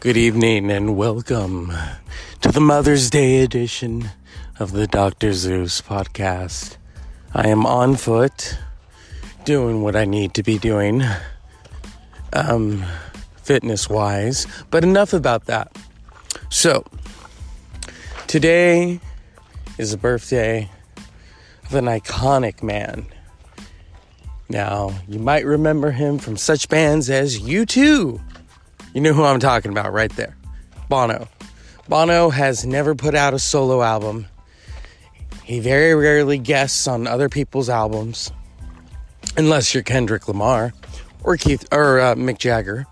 Good evening and welcome to the Mother's Day edition of the Dr. Zeus podcast. I am on foot doing what I need to be doing, um, fitness wise, but enough about that. So, today is the birthday of an iconic man. Now, you might remember him from such bands as U2 you know who I'm talking about right there Bono. Bono has never put out a solo album. He very rarely guests on other people's albums, unless you're Kendrick Lamar or Keith or uh, Mick Jagger.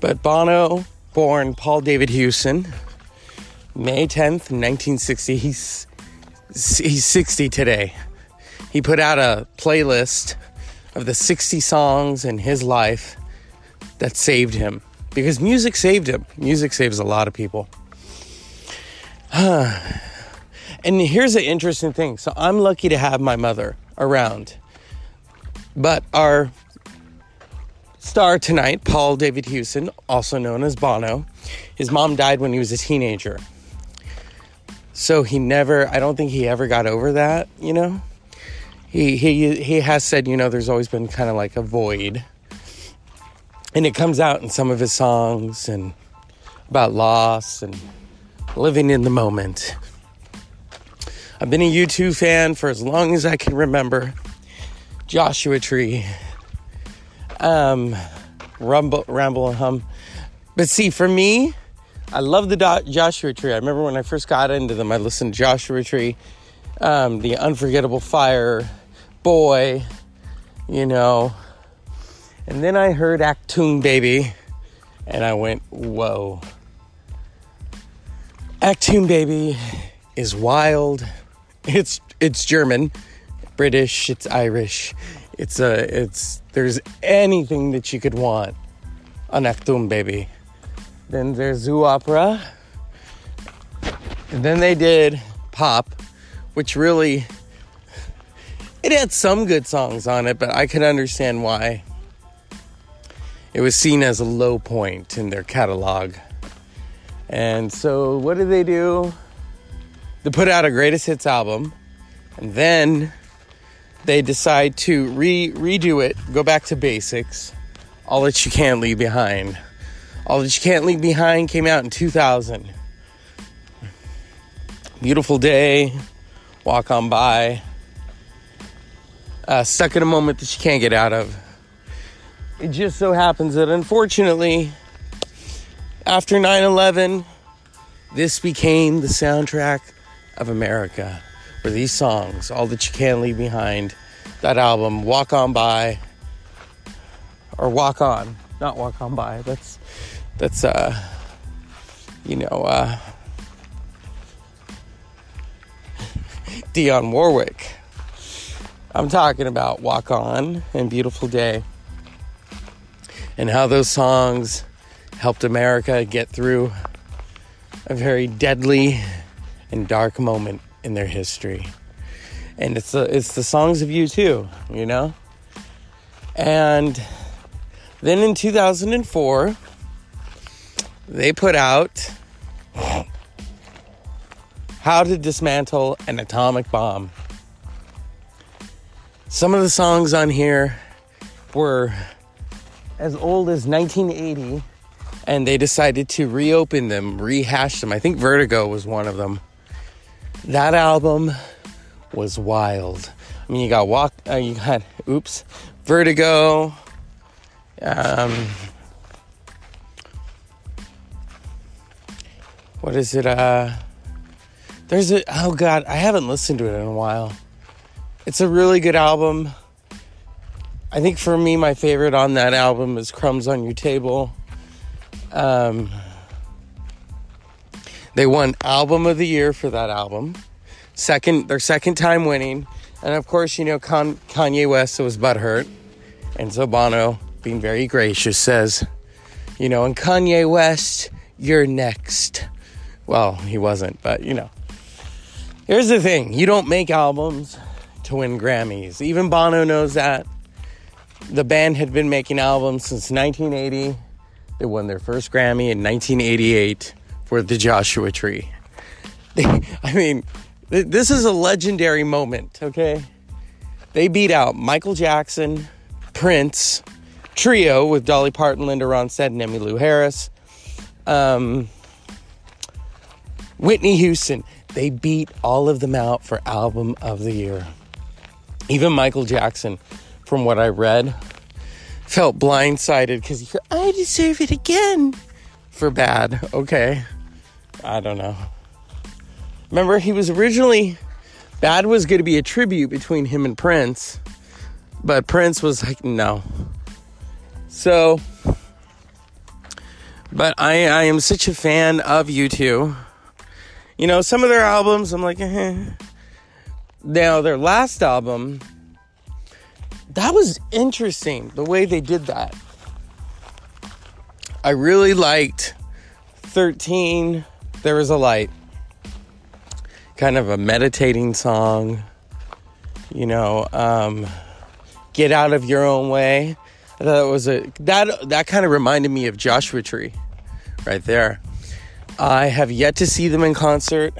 But Bono, born Paul David Hewson, May 10th, 1960. He's he's 60 today. He put out a playlist of the 60 songs in his life that saved him because music saved him. Music saves a lot of people. and here's an interesting thing. So I'm lucky to have my mother around. But our star tonight, Paul David Hewson, also known as Bono, his mom died when he was a teenager. So he never, I don't think he ever got over that, you know? He, he, he has said, you know, there's always been kind of like a void and it comes out in some of his songs and about loss and living in the moment. I've been a U2 fan for as long as I can remember. Joshua Tree, um, Rumble, Ramble and Hum. But see, for me, I love the Do- Joshua Tree. I remember when I first got into them, I listened to Joshua Tree, um, The Unforgettable Fire, Boy, you know, and then I heard Achtung Baby, and I went, whoa. Achtung Baby is wild. It's it's German, British, it's Irish. It's a it's there's anything that you could want on Achtung Baby. Then there's Zooropa. And then they did Pop, which really it had some good songs on it, but I could understand why it was seen as a low point in their catalog. And so, what did they do? They put out a greatest hits album, and then they decide to re- redo it, go back to basics. All that you can't leave behind. All that you can't leave behind came out in 2000. Beautiful day, walk on by. Uh, stuck in a moment that you can't get out of it just so happens that unfortunately, after 9 11, this became the soundtrack of America. Where these songs, All That You Can't Leave Behind, that album, Walk On By, or Walk On, not Walk On By, that's, that's, uh, you know, uh, Dionne Warwick. I'm talking about Walk On and Beautiful Day and how those songs helped America get through a very deadly and dark moment in their history. And it's the, it's the songs of U2, you know? And then in 2004, they put out How to Dismantle an Atomic Bomb. Some of the songs on here were as old as 1980 and they decided to reopen them, rehash them. I think Vertigo was one of them. That album was wild. I mean, you got Walk, uh, you got Oops, Vertigo. Um, what is it? Uh, there's a oh god, I haven't listened to it in a while. It's a really good album. I think for me, my favorite on that album is Crumbs on Your Table. Um, they won Album of the Year for that album. Second, their second time winning. And of course, you know, Con- Kanye West was butthurt. And so Bono, being very gracious, says, you know, and Kanye West, you're next. Well, he wasn't, but you know. Here's the thing you don't make albums to win Grammys. Even Bono knows that the band had been making albums since 1980. They won their first Grammy in 1988 for the Joshua Tree. They, I mean, th- this is a legendary moment, okay? They beat out Michael Jackson, Prince, Trio with Dolly Parton, Linda Ronstadt, and Emmylou Harris, um, Whitney Houston. They beat all of them out for Album of the Year. Even Michael Jackson, from what I read, felt blindsided because I deserve it again for bad. Okay. I don't know. Remember, he was originally, Bad was going to be a tribute between him and Prince, but Prince was like, no. So, but I, I am such a fan of U2. You know, some of their albums, I'm like, eh. Now, their last album, that was interesting the way they did that. I really liked 13, There Was a Light. Kind of a meditating song, you know, um, Get Out of Your Own Way. I thought it was a that that kind of reminded me of Joshua Tree right there. I have yet to see them in concert.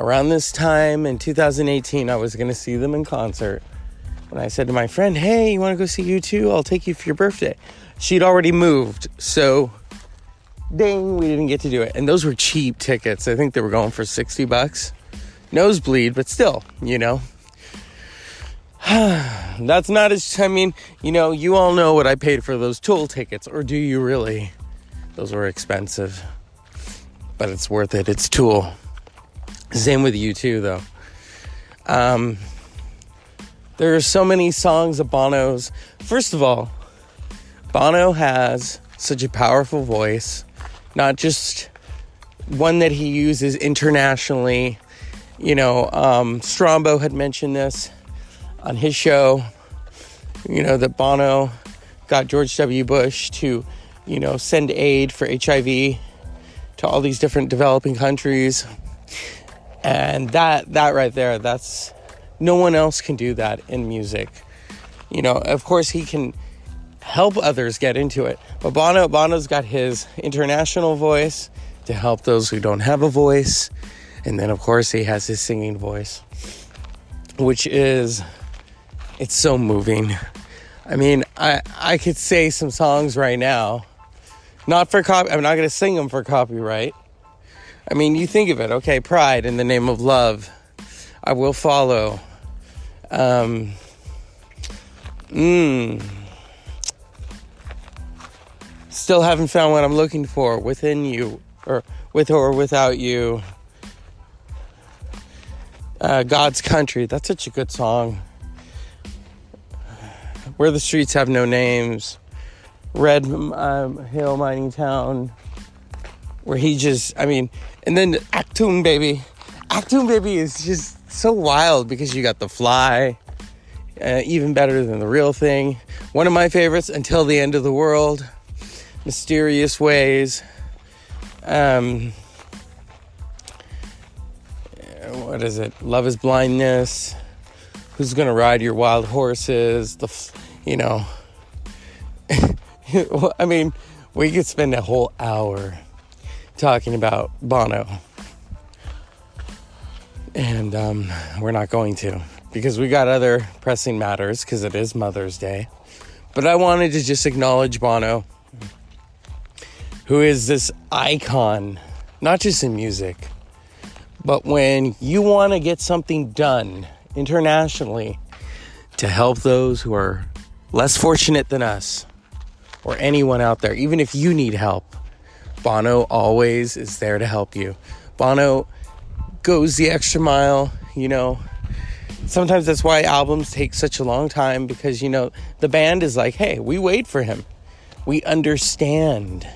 Around this time in 2018, I was going to see them in concert. When I said to my friend, "Hey, you want to go see U2? I'll take you for your birthday." She'd already moved, so dang, we didn't get to do it. And those were cheap tickets. I think they were going for 60 bucks. Nosebleed, but still, you know. That's not as, I mean, you know, you all know what I paid for those tool tickets, or do you really? Those were expensive, but it's worth it. It's Tool. Same with U2, though. Um, there are so many songs of Bono's. First of all, Bono has such a powerful voice, not just one that he uses internationally. You know, um, Strombo had mentioned this on his show, you know, that Bono got George W. Bush to, you know, send aid for HIV to all these different developing countries. And that that right there, that's no one else can do that in music. You know, of course he can help others get into it. But Bono Bono's got his international voice to help those who don't have a voice. And then of course he has his singing voice, which is it's so moving. I mean, I I could say some songs right now, not for copy. I'm not going to sing them for copyright. I mean, you think of it. Okay, Pride in the name of love. I will follow. Um. Mmm. Still haven't found what I'm looking for within you, or with or without you. Uh, God's country. That's such a good song. Where the Streets Have No Names, Red um, Hill Mining Town, where he just, I mean, and then Achtung Baby. Achtung Baby is just so wild because you got The Fly, uh, even better than The Real Thing. One of my favorites, Until the End of the World, Mysterious Ways. Um, what is it? Love is Blindness. Who's gonna ride your wild horses? The you know, I mean, we could spend a whole hour talking about Bono. And um, we're not going to because we got other pressing matters because it is Mother's Day. But I wanted to just acknowledge Bono, who is this icon, not just in music, but when you want to get something done internationally to help those who are less fortunate than us or anyone out there, even if you need help, Bono always is there to help you. Bono goes the extra mile, you know. Sometimes that's why albums take such a long time because, you know, the band is like, hey, we wait for him. We understand.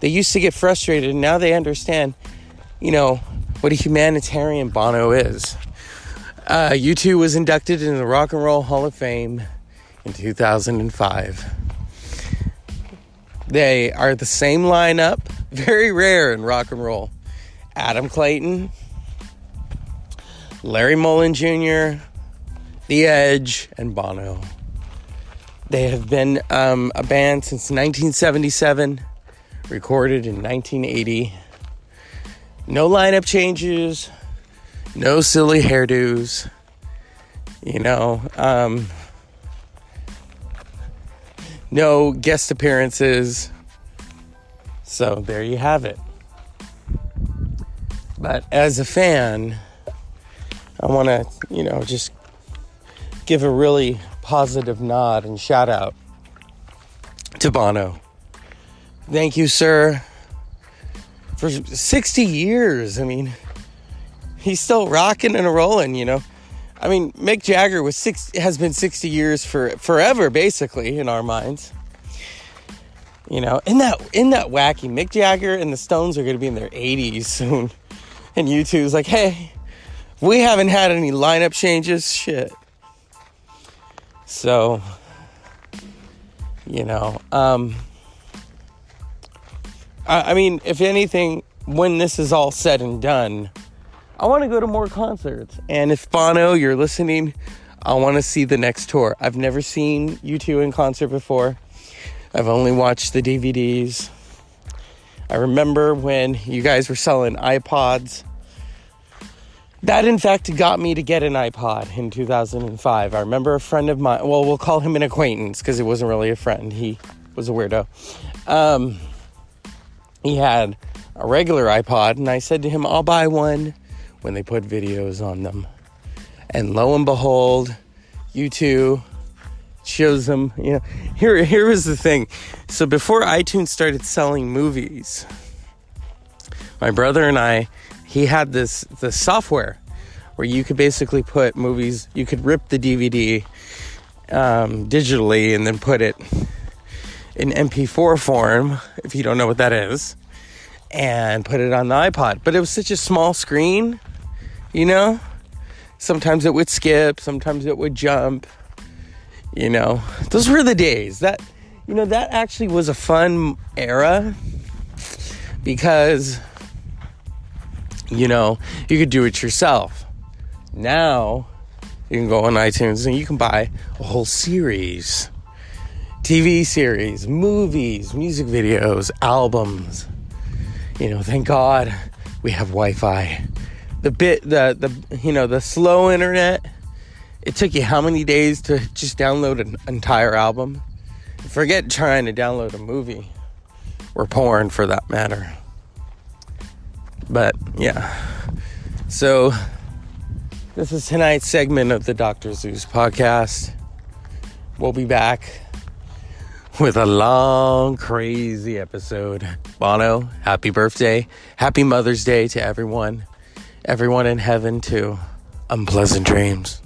They used to get frustrated, and now they understand, you know, what a humanitarian Bono is. Uh, U2 was inducted into the Rock and Roll Hall of Fame in 2005. They are the same lineup, very rare in rock and roll. Adam Clayton, Larry Mullen Jr., The Edge, and Bono. They have been um, a band since 1977. recorded in 1980. No lineup changes, no silly hairdos, you know, um, no guest appearances. So there you have it. But as a fan, I want to, you know, just give a really positive nod and shout out to Bono. Thank you, sir, for 60 years. I mean, he's still rocking and rolling, you know. I mean, Mick Jagger was six has been 60 years for forever, basically, in our minds. You know, in that in that wacky Mick Jagger and the Stones are gonna be in their 80s soon. And U2's like, hey, we haven't had any lineup changes. Shit. So, you know, um, I, I mean, if anything, when this is all said and done, I want to go to more concerts. And if Bono, you're listening, I want to see the next tour. I've never seen U2 in concert before. I've only watched the DVDs. I remember when you guys were selling iPods. That, in fact, got me to get an iPod in 2005. I remember a friend of mine, well, we'll call him an acquaintance because it wasn't really a friend. He was a weirdo. Um, he had a regular iPod, and I said to him, I'll buy one when they put videos on them. And lo and behold, U2 shows them, you know, here, here was the thing. So before iTunes started selling movies, my brother and I, he had this, the software where you could basically put movies, you could rip the DVD um, digitally and then put it in MP4 form, if you don't know what that is, and put it on the iPod. But it was such a small screen, you know? Sometimes it would skip, sometimes it would jump. You know, those were the days. That, you know, that actually was a fun era because, you know, you could do it yourself. Now, you can go on iTunes and you can buy a whole series TV series, movies, music videos, albums. You know, thank God we have Wi-Fi. The bit the the you know, the slow internet, it took you how many days to just download an entire album? Forget trying to download a movie or porn for that matter. But yeah. So this is tonight's segment of the Dr. Zeus podcast. We'll be back with a long, crazy episode. Bono, happy birthday. Happy Mother's Day to everyone. Everyone in heaven, too. Unpleasant dreams.